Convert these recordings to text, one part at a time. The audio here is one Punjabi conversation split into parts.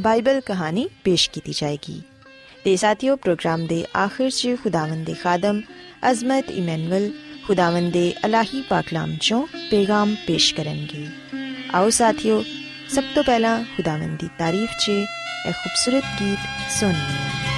ਬਾਈਬਲ ਕਹਾਣੀ ਪੇਸ਼ ਕੀਤੀ ਜਾਏਗੀ। ਤੇ ਸਾਥੀਓ, ਪ੍ਰੋਗਰਾਮ ਦੇ ਆਖਿਰ 'ਚ ਖੁਦਾਵੰਦ ਦੇ ਖਾਦਮ ਅਜ਼ਮਤ ਇਮਨੁਅਲ, ਖੁਦਾਵੰਦ ਦੇ ਅਲਾਹੀ ਪਾਕਲਾਮ ਚੋਂ ਪੈਗਾਮ ਪੇਸ਼ ਕਰਨਗੇ। ਆਓ ਸਾਥੀਓ, ਸਭ ਤੋਂ ਪਹਿਲਾਂ ਖੁਦਾਵੰਦ ਦੀ ਤਾਰੀਫ 'ਚ ਇਹ ਖੂਬਸੂਰਤ ਗੀਤ ਸੁਣੀਏ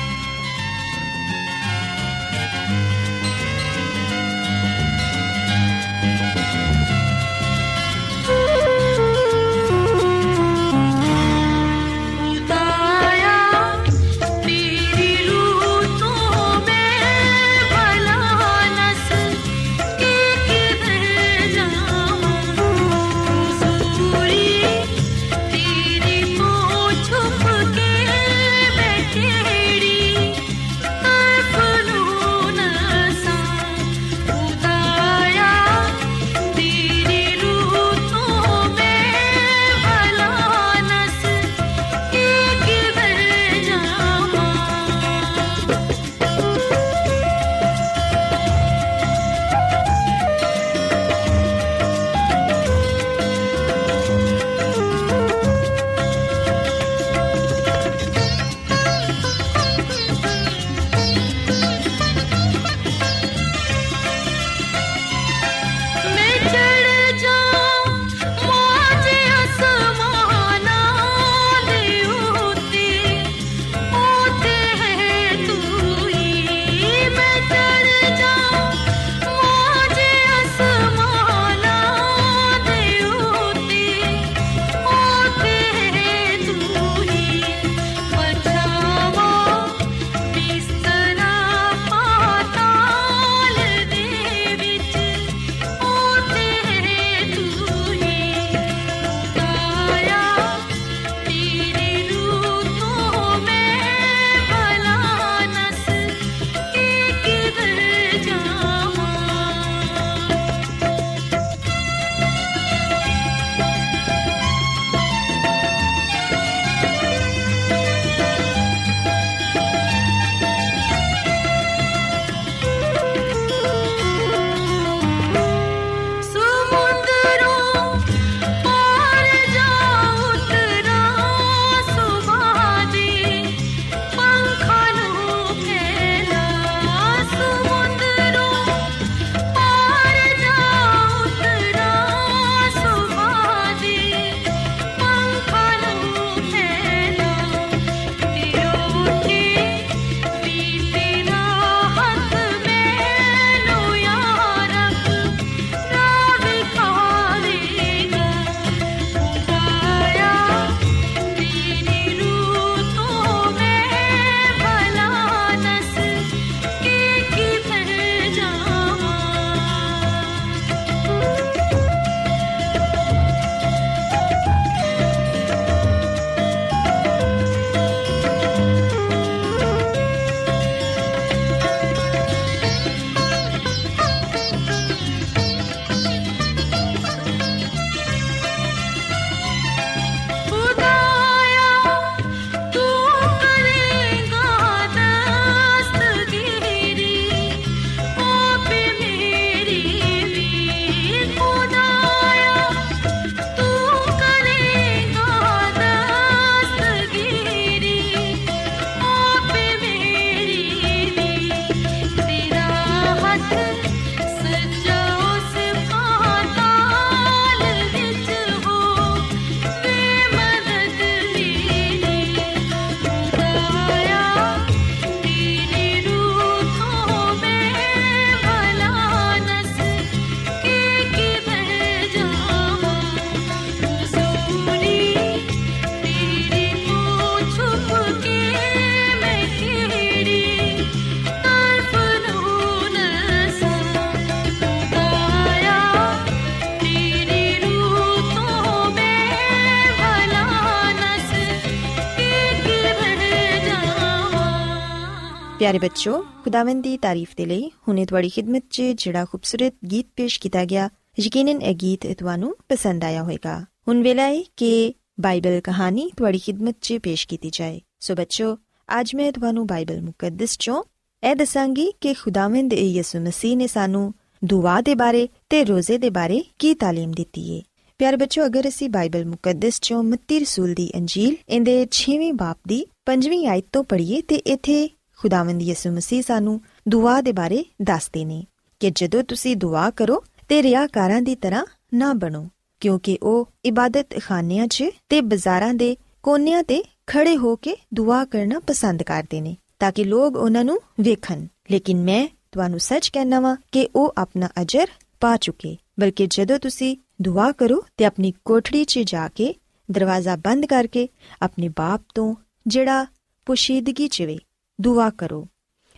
ਪਿਆਰੇ ਬੱਚੋ ਖੁਦਾਵੰਦ ਦੀ ਤਾਰੀਫ ਦੇ ਲਈ ਹੁਣੇ ਤੁਹਾਡੀ ਖidmat 'ਚ ਜਿਹੜਾ ਖੂਬਸੂਰਤ ਗੀਤ ਪੇਸ਼ ਕੀਤਾ ਗਿਆ ਯਕੀਨਨ ਇਹ ਗੀਤ ਤੁਹਾਨੂੰ ਪਸੰਦ ਆਇਆ ਹੋਵੇਗਾ ਹੁਣ ਵੇਲਾ ਹੈ ਕਿ ਬਾਈਬਲ ਕਹਾਣੀ ਤੁਹਾਡੀ ਖidmat 'ਚ ਪੇਸ਼ ਕੀਤੀ ਜਾਏ ਸੋ ਬੱਚੋ ਅੱਜ ਮੈਂ ਤੁਹਾਨੂੰ ਬਾਈਬਲ ਮੁਕੱਦਸ 'ਚੋਂ ਇਹ ਦੱਸਾਂਗੀ ਕਿ ਖੁਦਾਵੰਦ ਯਿਸੂ ਮਸੀਹ ਨੇ ਸਾਨੂੰ ਦੁਆ ਦੇ ਬਾਰੇ ਤੇ ਰੋਜ਼ੇ ਦੇ ਬਾਰੇ ਕੀ تعلیم ਦਿੱਤੀ ਹੈ ਪਿਆਰੇ ਬੱਚੋ ਅਗਰ ਅਸੀਂ ਬਾਈਬਲ ਮੁਕੱਦਸ 'ਚੋਂ ਮੱਤੀ ਰਸੂਲ ਦੀ ਅੰਜੀਲ ਇਹਦੇ 6ਵੇਂ ਬਾਪ ਦੀ 5ਵੀਂ ਆਇਤ ਤੋਂ ਪੜ੍ਹੀਏ ਤੇ ਇੱਥੇ ਖੁਦਾਵੰਦ ਯਿਸੂ ਮਸੀਹ ਸਾਨੂੰ ਦੁਆ ਦੇ ਬਾਰੇ ਦੱਸਦੇ ਨੇ ਕਿ ਜਦੋਂ ਤੁਸੀਂ ਦੁਆ ਕਰੋ ਤੇ ਰਿਆਕਾਰਾਂ ਦੀ ਤਰ੍ਹਾਂ ਨਾ ਬਣੋ, ਕਿਉਂਕਿ ਉਹ ਇਬਾਦਤ ਖਾਨਿਆਂ 'ਚ ਤੇ ਬਾਜ਼ਾਰਾਂ ਦੇ ਕੋਨਿਆਂ ਤੇ ਖੜੇ ਹੋ ਕੇ ਦੁਆ ਕਰਨਾ ਪਸੰਦ ਕਰਦੇ ਨੇ, ਤਾਂ ਕਿ ਲੋਕ ਉਹਨਾਂ ਨੂੰ ਵੇਖਣ। ਲੇਕਿਨ ਮੈਂ ਤੁਹਾਨੂੰ ਸੱਚ ਕਹਿਣਾ ਵਾਂ ਕਿ ਉਹ ਆਪਣਾ ਅਜਰ ਪਾ ਚੁੱਕੇ, ਬਲਕਿ ਜਦੋਂ ਤੁਸੀਂ ਦੁਆ ਕਰੋ ਤੇ ਆਪਣੀ ਕੋਠੜੀ 'ਚ ਜਾ ਕੇ ਦਰਵਾਜ਼ਾ ਬੰਦ ਕਰਕੇ ਆਪਣੇ ਬਾਪ ਤੋਂ ਜਿਹੜਾ ਪੁਸ਼ੀਦਗੀ 'ਚ ਵੇ ਦੁਆ ਕਰੋ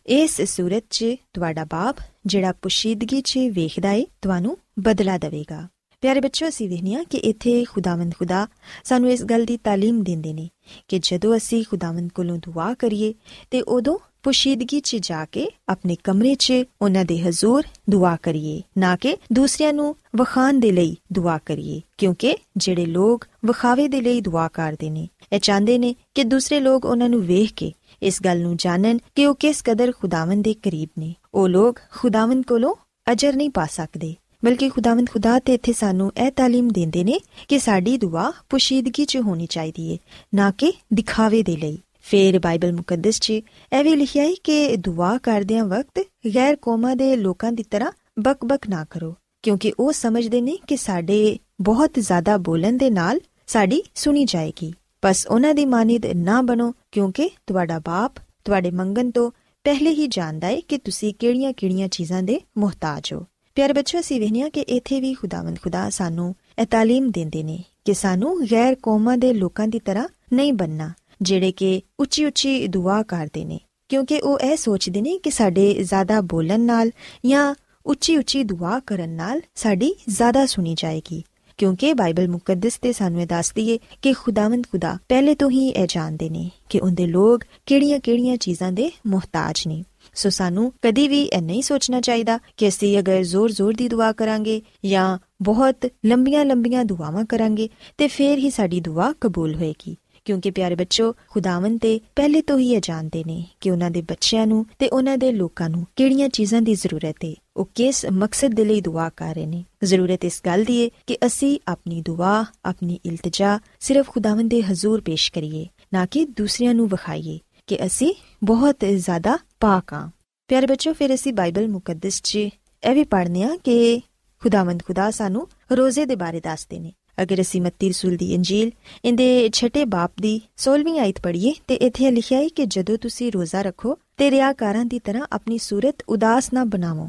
ਇਸ ਸੂਰਤ 'ਚ ਤੁਹਾਡਾ ਬਾਪ ਜਿਹੜਾ ਪੁਸ਼ੀਦਗੀ 'ਚ ਵੇਖਦਾ ਏ ਤੁਹਾਨੂੰ ਬਦਲਾ ਦੇਵੇਗਾ ਪਿਆਰੇ ਬੱਚੋ ਅਸੀਂ ਵੇਖਨੀਆ ਕਿ ਇੱਥੇ ਖੁਦਾਵੰਦ ਖੁਦਾ ਸਾਨੂੰ ਇਸ ਗੱਲ ਦੀ تعلیم ਦਿੰਦੇ ਨੇ ਕਿ ਜਦੋਂ ਅਸੀਂ ਖੁਦਾਵੰਦ ਕੋਲੋਂ ਦੁਆ ਕਰੀਏ ਤੇ ਉਦੋਂ ਪੁਸ਼ੀਦਗੀ 'ਚ ਜਾ ਕੇ ਆਪਣੇ ਕਮਰੇ 'ਚ ਉਹਨਾਂ ਦੇ ਹਜ਼ੂਰ ਦੁਆ ਕਰੀਏ ਨਾ ਕਿ ਦੂਸਰਿਆਂ ਨੂੰ ਵਖਾਣ ਦੇ ਲਈ ਦੁਆ ਕਰੀਏ ਕਿਉਂਕਿ ਜਿਹੜੇ ਲੋਕ ਵਿਖਾਵੇ ਦੇ ਲਈ ਦੁਆ ਕਰਦੇ ਨੇ ਇਹ ਚਾਹੁੰਦੇ ਨੇ ਕਿ ਦੂਸਰੇ ਲੋਕ ਉਹਨਾਂ ਨੂੰ ਵੇਖ ਕੇ ਇਸ ਗੱਲ ਨੂੰ ਜਾਣਨ ਕਿ ਉਹ ਕਿਸ ਕਦਰ ਖੁਦਾਵੰਦ ਦੇ ਕਰੀਬ ਨੇ ਉਹ ਲੋਕ ਖੁਦਾਵੰਦ ਕੋਲੋਂ ਅਜਰ ਨਹੀਂ ਪਾ ਸਕਦੇ ਬਲਕਿ ਖੁਦਾਵੰਦ ਖੁਦਾ ਤੇ ਇੱਥੇ ਸਾਨੂੰ ਇਹ تعلیم ਦਿੰਦੇ ਨੇ ਕਿ ਸਾਡੀ ਦੁਆ ਪੁਸ਼ੀਦਗੀ 'ਚ ਹੋਣੀ ਚਾਹੀਦੀ ਹੈ ਨਾ ਕਿ ਦਿਖਾਵੇ ਦੇ ਲਈ ਫੇਰ ਬਾਈਬਲ ਮੁਕੱਦਸ 'ਚ ਇਹ ਵੀ ਲਿਖਿਆ ਹੈ ਕਿ ਦੁਆ ਕਰਦਿਆਂ ਵਕਤ ਗੈਰ ਕੌਮਾਂ ਦੇ ਲੋਕਾਂ ਦੀ ਤਰ੍ਹਾਂ ਬਕਬਕ ਨਾ ਕਰੋ ਕਿਉਂਕਿ ਉਹ ਸਮਝਦੇ ਨੇ ਕਿ ਸਾਡੇ ਬਹੁਤ ਜ਼ਿਆਦਾ ਬੋਲਣ ਦੇ ਨਾਲ ਸਾਡੀ ਸੁਣੀ ਜਾਏਗੀ ਬਸ ਉਹਨਾਂ ਦੀ ਮਾਨਿਦ ਨਾ ਬਣੋ ਕਿਉਂਕਿ ਤੁਹਾਡਾ ਬਾਪ ਤੁਹਾਡੇ ਮੰਗਣ ਤੋਂ ਪਹਿਲੇ ਹੀ ਜਾਣਦਾ ਹੈ ਕਿ ਤੁਸੀਂ ਕਿਹੜੀਆਂ-ਕਿਹੜੀਆਂ ਚੀਜ਼ਾਂ ਦੇ ਮੁਹਤਾਜ ਹੋ ਪਿਆਰੇ ਬੱਚੋ ਅਸੀਂ ਵੇਖਿਆ ਕਿ ਇੱਥੇ ਵੀ ਖੁਦਾਵੰਦ ਖੁਦਾ ਸਾਨੂੰ ਇਹ تعلیم ਦਿੰਦੇ ਨੇ ਕਿ ਸਾਨੂੰ ਗੈਰ ਕੌਮਾਂ ਦੇ ਲੋਕਾਂ ਦੀ ਤਰ੍ਹਾਂ ਨਹੀਂ ਬੰਨਣਾ ਜਿਹੜੇ ਕਿ ਉੱਚੀ ਉੱਚੀ ਦੁਆ ਕਰਦੇ ਨੇ ਕਿਉਂਕਿ ਉਹ ਇਹ ਸੋਚਦੇ ਨੇ ਕਿ ਸਾਡੇ ਜ਼ਿਆਦਾ ਬੋਲਣ ਨਾਲ ਜਾਂ ਉੱਚੀ ਉੱਚੀ ਦੁਆ ਕਰਨ ਨਾਲ ਸਾਡੀ ਜ਼ਿਆਦਾ ਸੁਣੀ ਜਾਏਗੀ ਕਿਉਂਕਿ ਬਾਈਬਲ ਮੁਕੱਦਸ ਤੇ ਸਾਨੂੰ ਇਹ ਦੱਸਦੀ ਏ ਕਿ ਖੁਦਾਵੰਦ ਖੁਦਾ ਪਹਿਲੇ ਤੋਂ ਹੀ ਇਹ ਜਾਣਦੇ ਨੇ ਕਿ ਉਹਦੇ ਲੋਕ ਕਿਹੜੀਆਂ-ਕਿਹੜੀਆਂ ਚੀਜ਼ਾਂ ਦੇ ਮੁਹਤਾਜ ਨੇ। ਸੋ ਸਾਨੂੰ ਕਦੀ ਵੀ ਇਹ ਨਹੀਂ ਸੋਚਣਾ ਚਾਹੀਦਾ ਕਿ ਅਸੀਂ ਅਗਰ ਜ਼ੋਰ-ਜ਼ੋਰ ਦੀ ਦੁਆ ਕਰਾਂਗੇ ਜਾਂ ਬਹੁਤ ਲੰਬੀਆਂ-ਲੰਬੀਆਂ ਦੁਆਵਾਂ ਕਰਾਂਗੇ ਤੇ ਫੇਰ ਹੀ ਸਾਡੀ ਦੁਆ ਕਬੂਲ ਹੋਏਗੀ। ਕਿਉਂਕਿ ਪਿਆਰੇ ਬੱਚੋ, ਖੁਦਾਵੰਦ ਤੇ ਪਹਿਲੇ ਤੋਂ ਹੀ ਇਹ ਜਾਣਦੇ ਨੇ ਕਿ ਉਹਨਾਂ ਦੇ ਬੱਚਿਆਂ ਨੂੰ ਤੇ ਉਹਨਾਂ ਦੇ ਲੋਕਾਂ ਨੂੰ ਕਿਹੜੀਆਂ ਚੀਜ਼ਾਂ ਦੀ ਜ਼ਰੂਰਤ ਹੈ ਉਹ ਕਿਸ ਮਕਸਦ ਦੇ ਲਈ ਦੁਆ ਕਰ ਰਹੇ ਨੇ? ਜ਼ਰੂਰਤ ਇਸ ਗੱਲ ਦੀ ਹੈ ਕਿ ਅਸੀਂ ਆਪਣੀ ਦੁਆ, ਆਪਣੀ ਇਲਤਜਾ ਸਿਰਫ ਖੁਦਾਵੰਦ ਦੇ ਹਜ਼ੂਰ ਪੇਸ਼ ਕਰੀਏ, ਨਾ ਕਿ ਦੂਸਰਿਆਂ ਨੂੰ ਵਿਖਾਈਏ ਕਿ ਅਸੀਂ ਬਹੁਤ ਜ਼ਿਆਦਾ ਪਾਕ ਹਾਂ ਪਿਆਰੇ ਬੱਚੋ, ਫਿਰ ਅਸੀਂ ਬਾਈਬਲ ਮੁਕੱਦਸ 'ਚ ਇਹ ਵੀ ਪੜ੍ਹਨੇ ਆ ਕਿ ਖੁਦਾਵੰਦ ਖੁਦਾ ਸਾਨੂੰ ਰੋਜ਼ੇ ਦੇ ਬਾਰੇ ਦੱਸਦੇ ਨੇ। ਅਗਰ ਅਸੀਂ ਮੱਤੀ ਰਸੂਲ ਦੀ ਇੰਜੀਲ, ਇਹਦੇ ਛਠੇ ਬਾਪ ਦੀ 16ਵੀਂ ਆਇਤ ਪੜ੍ਹੀਏ, ਤੇ ਇੱਥੇ ਲਿਖਿਆ ਹੈ ਕਿ ਜਦੋਂ ਤੁਸੀਂ ਰੋਜ਼ਾ ਰੱਖੋ, ਤੇ ਰਿਆਕਾਰਾਂ ਦੀ ਤਰ੍ਹਾਂ ਆਪਣੀ ਸੂਰਤ ਉਦਾਸ ਨਾ ਬਣਾਵੋ,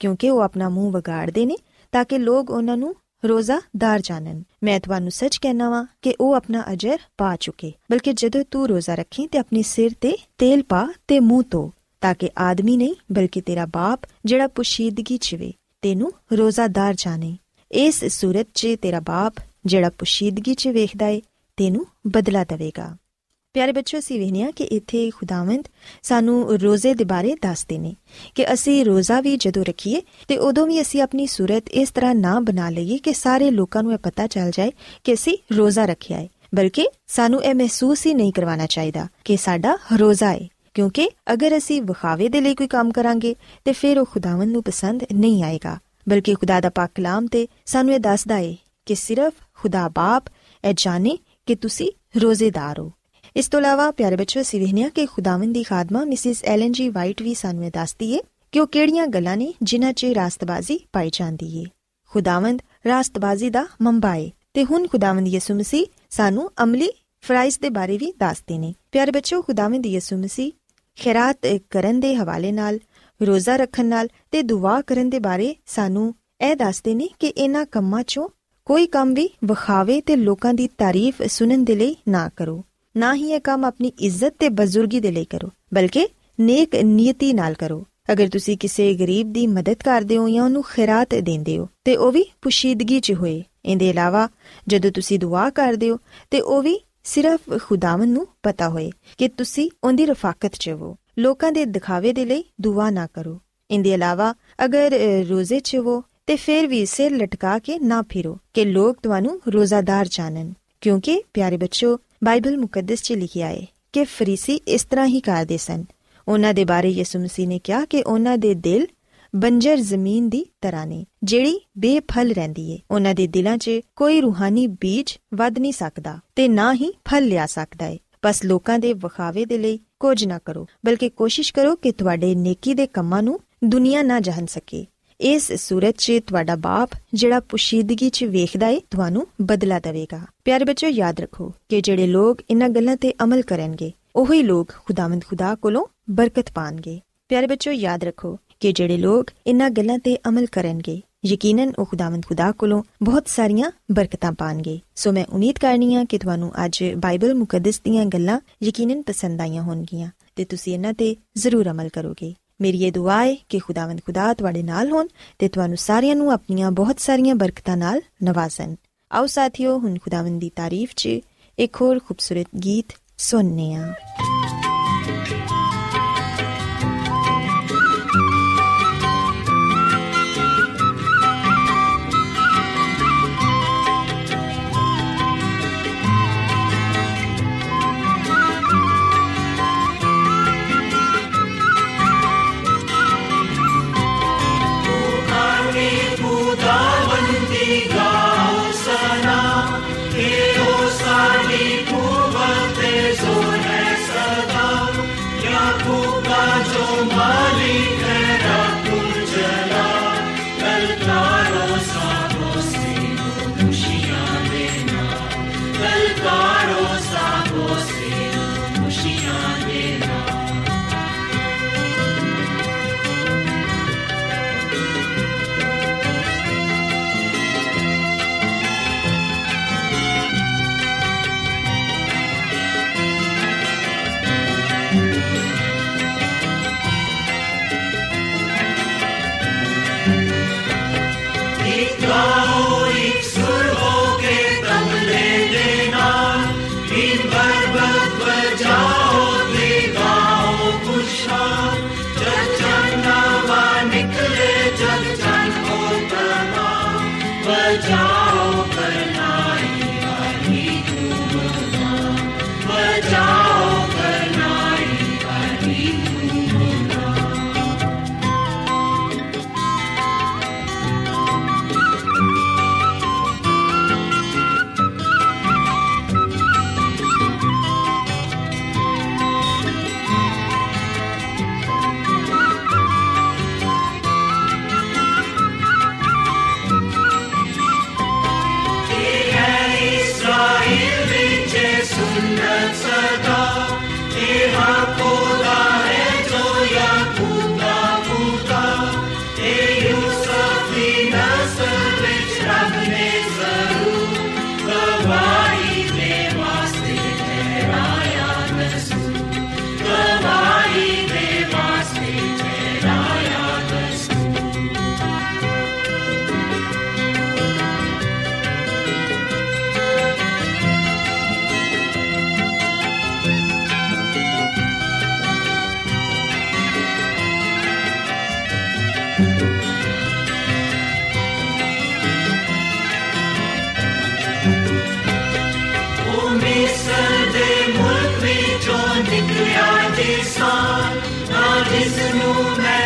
ਕਿਉਂਕਿ ਉਹ ਆਪਣਾ ਮੂੰਹ ਵਿਗਾੜਦੇ ਨੇ, ਤਾਂ ਕਿ ਲੋਕ ਉਹਨਾਂ ਨੂੰ ਰੋਜ਼ਾਦਾਰ ਜਾਣਨ। ਮੈਂ ਤੁਹਾਨੂੰ ਸੱਚ ਕਹਿਣਾ ਵਾਂ ਕਿ ਉਹ ਆਪਣਾ ਅਜਰ ਪਾ ਚੁੱਕੇ, ਬਲਕਿ ਜਦੋਂ ਤੂੰ ਰੋਜ਼ਾ ਰੱਖੀ, ਤੇ ਆਪਣੇ ਸਿਰ ਤੇ ਤੇਲ ਪਾ ਤੇ ਮੂੰਹ ਤੋਂ ਤਾਂ ਕਿ ਆਦਮੀ ਨਹੀਂ, ਬਲਕਿ ਤੇਰਾ ਬਾਪ, ਜਿਹੜਾ ਪੁਸ਼ੀਦਗੀ ਚ ਵੇ, ਤੈਨੂੰ ਰੋਜ਼ਾਦਾਰ ਜਾਣੇ। ਇਸ ਸੂਰਤ 'ਚ ਤੇਰਾ ਬਾਪ ਜਿਹੜਾ ਪੁਸ਼ੀਦਗੀ 'ਚ ਵੇਖਦਾ ਏ, ਤੈਨੂੰ ਬਦਲਾ ਦੇਵੇਗਾ। ਪਿਆਰੇ ਬੱਚੋ ਅਸੀਂ ਵੇਖਿਆ ਕਿ ਇੱਥੇ ਖੁਦਾਵੰਦ ਸਾਨੂੰ ਰੋਜ਼ੇ ਦੇ ਬਾਰੇ ਦੱਸਦੇ ਨੇ ਕਿ ਅਸੀਂ ਰੋਜ਼ਾ ਵੀ ਜਦੋਂ ਰੱਖੀਏ ਤੇ ਉਦੋਂ ਵੀ ਅਸੀਂ ਆਪਣੀ ਸੂਰਤ ਇਸ ਤਰ੍ਹਾਂ ਨਾ ਬਣਾ ਲਈਏ ਕਿ ਸਾਰੇ ਲੋਕਾਂ ਨੂੰ ਇਹ ਪਤਾ ਚੱਲ ਜਾਏ ਕਿ ਅਸੀਂ ਰੋਜ਼ਾ ਰੱਖਿਆ ਹੈ ਬਲਕਿ ਸਾਨੂੰ ਇਹ ਮਹਿਸੂਸ ਹੀ ਨਹੀਂ ਕਰਵਾਉਣਾ ਚਾਹੀਦਾ ਕਿ ਸਾਡਾ ਰੋਜ਼ਾ ਹੈ ਕਿਉਂਕਿ ਅਗਰ ਅਸੀਂ ਵਿਖਾਵੇ ਦੇ ਲਈ ਕੋਈ ਕੰਮ ਕਰਾਂਗੇ ਤੇ ਫਿਰ ਉਹ ਖੁਦਾਵੰਦ ਨੂੰ ਪਸੰਦ ਨਹੀਂ ਆਏਗਾ। ਬਲਕਿ ਖੁਦਾ ਦਾ ਪਾਕ ਕਲਾਮ ਤੇ ਸਾਨੂੰ ਇਹ ਦੱਸਦਾ ਏ ਕਿ ਸਿਰਫ ਖੁਦਾ ਬਾਪ, ਇਹ ਜਾਣੇ ਕਿ ਤੁਸੀਂ ਰੋਜ਼ੇਦਾਰ ਹੋ। ਇਸ ਤੋਂ ਇਲਾਵਾ ਪਿਆਰੇ ਬੱਚੋ ਅਸੀਂ ਵੇਖਿਆ ਕਿ ਖੁਦਾਵੰਦ ਦੀ ਖਾਦਮਾ ਮਿਸਿਸ ਐਲਨ ਜੀ ਵਾਈਟ ਵੀ ਸਾਨੂੰ ਇਹ ਦੱਸਦੀ ਏ ਕਿ ਉਹ ਕਿਹੜੀਆਂ ਗੱਲਾਂ ਨੇ ਜਿਨ੍ਹਾਂ 'ਚ ਰਾਸਤਬਾਜ਼ੀ ਪਾਈ ਜਾਂਦੀ ਏ ਖੁਦਾਵੰਦ ਰਾਸਤਬਾਜ਼ੀ ਦਾ ਮੰਬਾ ਏ ਤੇ ਹੁਣ ਖੁਦਾਵੰਦ ਯਿਸੂ ਮਸੀਹ ਸਾਨੂੰ ਅਮਲੀ ਫਰਾਈਜ਼ ਦੇ ਬਾਰੇ ਵੀ ਦੱਸਦੇ ਨੇ। ਪਿਆਰੇ ਬੱਚੋ ਖੁਦਾਵੰਦ ਯਿਸੂ ਮਸੀਹ ਖੈਰਾਤ ਕਰਨ ਦੇ ਹਵਾਲੇ ਨਾਲ, ਰੋਜ਼ਾ ਰੱਖਣ ਨਾਲ ਤੇ ਦੁਆ ਕਰਨ ਦੇ ਬਾਰੇ ਸਾਨੂੰ ਇਹ ਦੱਸਦੇ ਨੇ ਕਿ ਇਹਨਾਂ ਕੰਮਾਂ 'ਚੋਂ ਕੋਈ ਕੰਮ ਵੀ ਵਿਖਾਵੇ ਤੇ ਲੋਕਾਂ ਦੀ ਤਾਰੀਫ ਸੁਣਨ ਦੇ ਲਈ ਨਾ ਕਰੋ। ਨਾ ਹੀ ਇਹ ਕੰਮ ਆਪਣੀ ਇੱਜ਼ਤ ਤੇ ਬਜ਼ੁਰਗੀ ਦੇ ਲਈ ਕਰੋ ਬਲਕਿ ਨੇਕ ਨੀਅਤੀ ਨਾਲ ਕਰੋ। ਅਗਰ ਤੁਸੀਂ ਕਿਸੇ ਗਰੀਬ ਦੀ ਮਦਦ ਕਰਦੇ ਹੋ ਜਾਂ ਉਹਨੂੰ ਖੈਰਾਤ ਦਿੰਦੇ ਹੋ ਤੇ ਉਹ ਵੀ ਪੁਸ਼ੀਦਗੀ 'ਚ ਹੋਏ। ਇਹਦੇ ਇਲਾਵਾ ਜਦੋਂ ਤੁਸੀਂ ਦੁਆ ਕਰਦੇ ਹੋ ਤੇ ਉਹ ਵੀ ਸਿਰਫ ਖੁਦਾਵੰ ਨੂੰ ਪਤਾ ਹੋਏ ਕਿ ਤੁਸੀਂ ਉਹਦੀ ਰਫਾਕਤ 'ਚ ਹੋ। ਲੋਕਾਂ ਦੇ ਦਿਖਾਵੇ ਦੇ ਲਈ ਦੁਆ ਨਾ ਕਰੋ। ਇੰਦੇ ਇਲਾਵਾ ਅਗਰ ਅ, ਰੋਜ਼ੇ 'ਚ ਹੋ ਤੇ ਫਿਰ ਵੀ ਸਿਰ ਲਟਕਾ ਕੇ ਨਾ ਫਿਰੋ ਕਿ ਲੋਕ ਤੁਹਾਨੂੰ ਰੋਜ਼ਾਦਾਰ ਜਾਣਨ। ਕਿਉਂਕਿ ਪਿਆਰੇ ਬੱਚੋ ਬਾਈਬਲ ਮੁਕੱਦਸ 'ਚ ਲਿਖਿਆ ਹੈ ਕਿ ਫਰੀਸੀ ਇਸ ਤਰ੍ਹਾਂ ਹੀ ਕਰਦੇ ਸਨ। ਉਹਨਾਂ ਦੇ ਬਾਰੇ ਯਿਸੂ ਮਸੀਹ ਨੇ ਕਿਹਾ ਕਿ ਉਹਨਾਂ ਦੇ ਦਿਲ ਬੰਜਰ ਜ਼ਮੀਨ ਦੀ ਤਰ੍ਹਾਂ ਨੇ, ਜਿਹੜੀ ਬੇਫਲ ਰਹਿੰਦੀ ਏ। ਉਹਨਾਂ ਦੇ ਦਿਲਾਂ 'ਚ ਕੋਈ ਰੂਹਾਨੀ ਬੀਜ ਵੱਧ ਨਹੀਂ ਸਕਦਾ ਤੇ ਨਾ ਹੀ ਫਲ ਲਿਆ ਸਕਦਾ ਏ। ਬਸ ਲੋਕਾਂ ਦੇ ਵਿਖਾਵੇ ਦੇ ਲਈ ਕੁਝ ਨਾ ਕਰੋ, ਬਲਕਿ ਕੋਸ਼ਿਸ਼ ਕਰੋ ਕਿ ਤੁਹਾਡੇ ਨੇਕੀ ਦੇ ਕੰਮਾਂ ਨੂੰ ਦੁਨੀਆ ਨਾ ਜਾਣ ਸਕੇ। ਇਸ ਸੂਰਤ 'ਚ ਤੁਹਾਡਾ ਬਾਪ ਜਿਹੜਾ ਪੁਸ਼ੀਦਗੀ 'ਚ ਵੇਖਦਾ ਏ, ਤੁਹਾਨੂੰ ਬਦਲਾ ਦੇਵੇਗਾ। ਪਿਆਰੇ ਬੱਚੋ ਯਾਦ ਰੱਖੋ ਕਿ ਜਿਹੜੇ ਲੋਕ ਇਹਨਾਂ ਗੱਲਾਂ ਤੇ ਅਮਲ ਕਰਨਗੇ, ਉਹੀ ਲੋਕ ਖੁਦਾਵੰਦ ਖੁਦਾ ਕੋਲੋਂ ਬਰਕਤ ਪਾਣਗੇ। ਪਿਆਰੇ ਬੱਚੋ ਯਾਦ ਰੱਖੋ ਕਿ ਜਿਹੜੇ ਲੋਕ ਇਹਨਾਂ ਗੱਲਾਂ ਤੇ ਅਮਲ ਕਰਨਗੇ, ਯਕੀਨਨ ਉਹ ਖੁਦਾਵੰਦ ਖੁਦਾ ਕੋਲੋਂ ਬਹੁਤ ਸਾਰੀਆਂ ਬਰਕਤਾਂ ਪਾਣਗੇ। ਸੋ ਮੈਂ ਉਮੀਦ ਕਰਨੀ ਆ ਕਿ ਤੁਹਾਨੂੰ ਅੱਜ ਬਾਈਬਲ ਮੁਕੱਦਸ ਦੀਆਂ ਗੱਲਾਂ ਯਕੀਨਨ ਪਸੰਦ ਆਈਆਂ ਹੋਣਗੀਆਂ ਤੇ ਤੁਸੀਂ ਇਹਨਾਂ ਤੇ ਜ਼ਰੂਰ ਅਮਲ ਕਰੋਗੇ। ਮੇਰੀ ਇਹ ਦੁਆ ਹੈ ਕਿ ਖੁਦਾਵੰਦ ਖੁਦਾ ਤੁਹਾਡੇ ਨਾਲ ਹੋਣ ਤੇ ਤੁਹਾਨੂੰ ਸਾਰਿਆਂ ਨੂੰ ਆਪਣੀਆਂ ਬਹੁਤ ਸਾਰੀਆਂ ਬਰਕਤਾਂ ਨਾਲ ਨਵਾਜ਼ਣ। ਆਓ ਸਾਥੀਓ, ਹੁਣ ਖੁਦਾਵੰਦ ਦੀ ਤਾਰੀਫ 'ਚ ਇੱਕ ਹੋਰ ਖੂਬਸੂਰਤ ਗੀਤ ਸੁਣਨੇ ਆ ਸਾਡੇ ਸਾਥ ਨਾ ਜਿਸ ਨੂੰ ਮੈਂ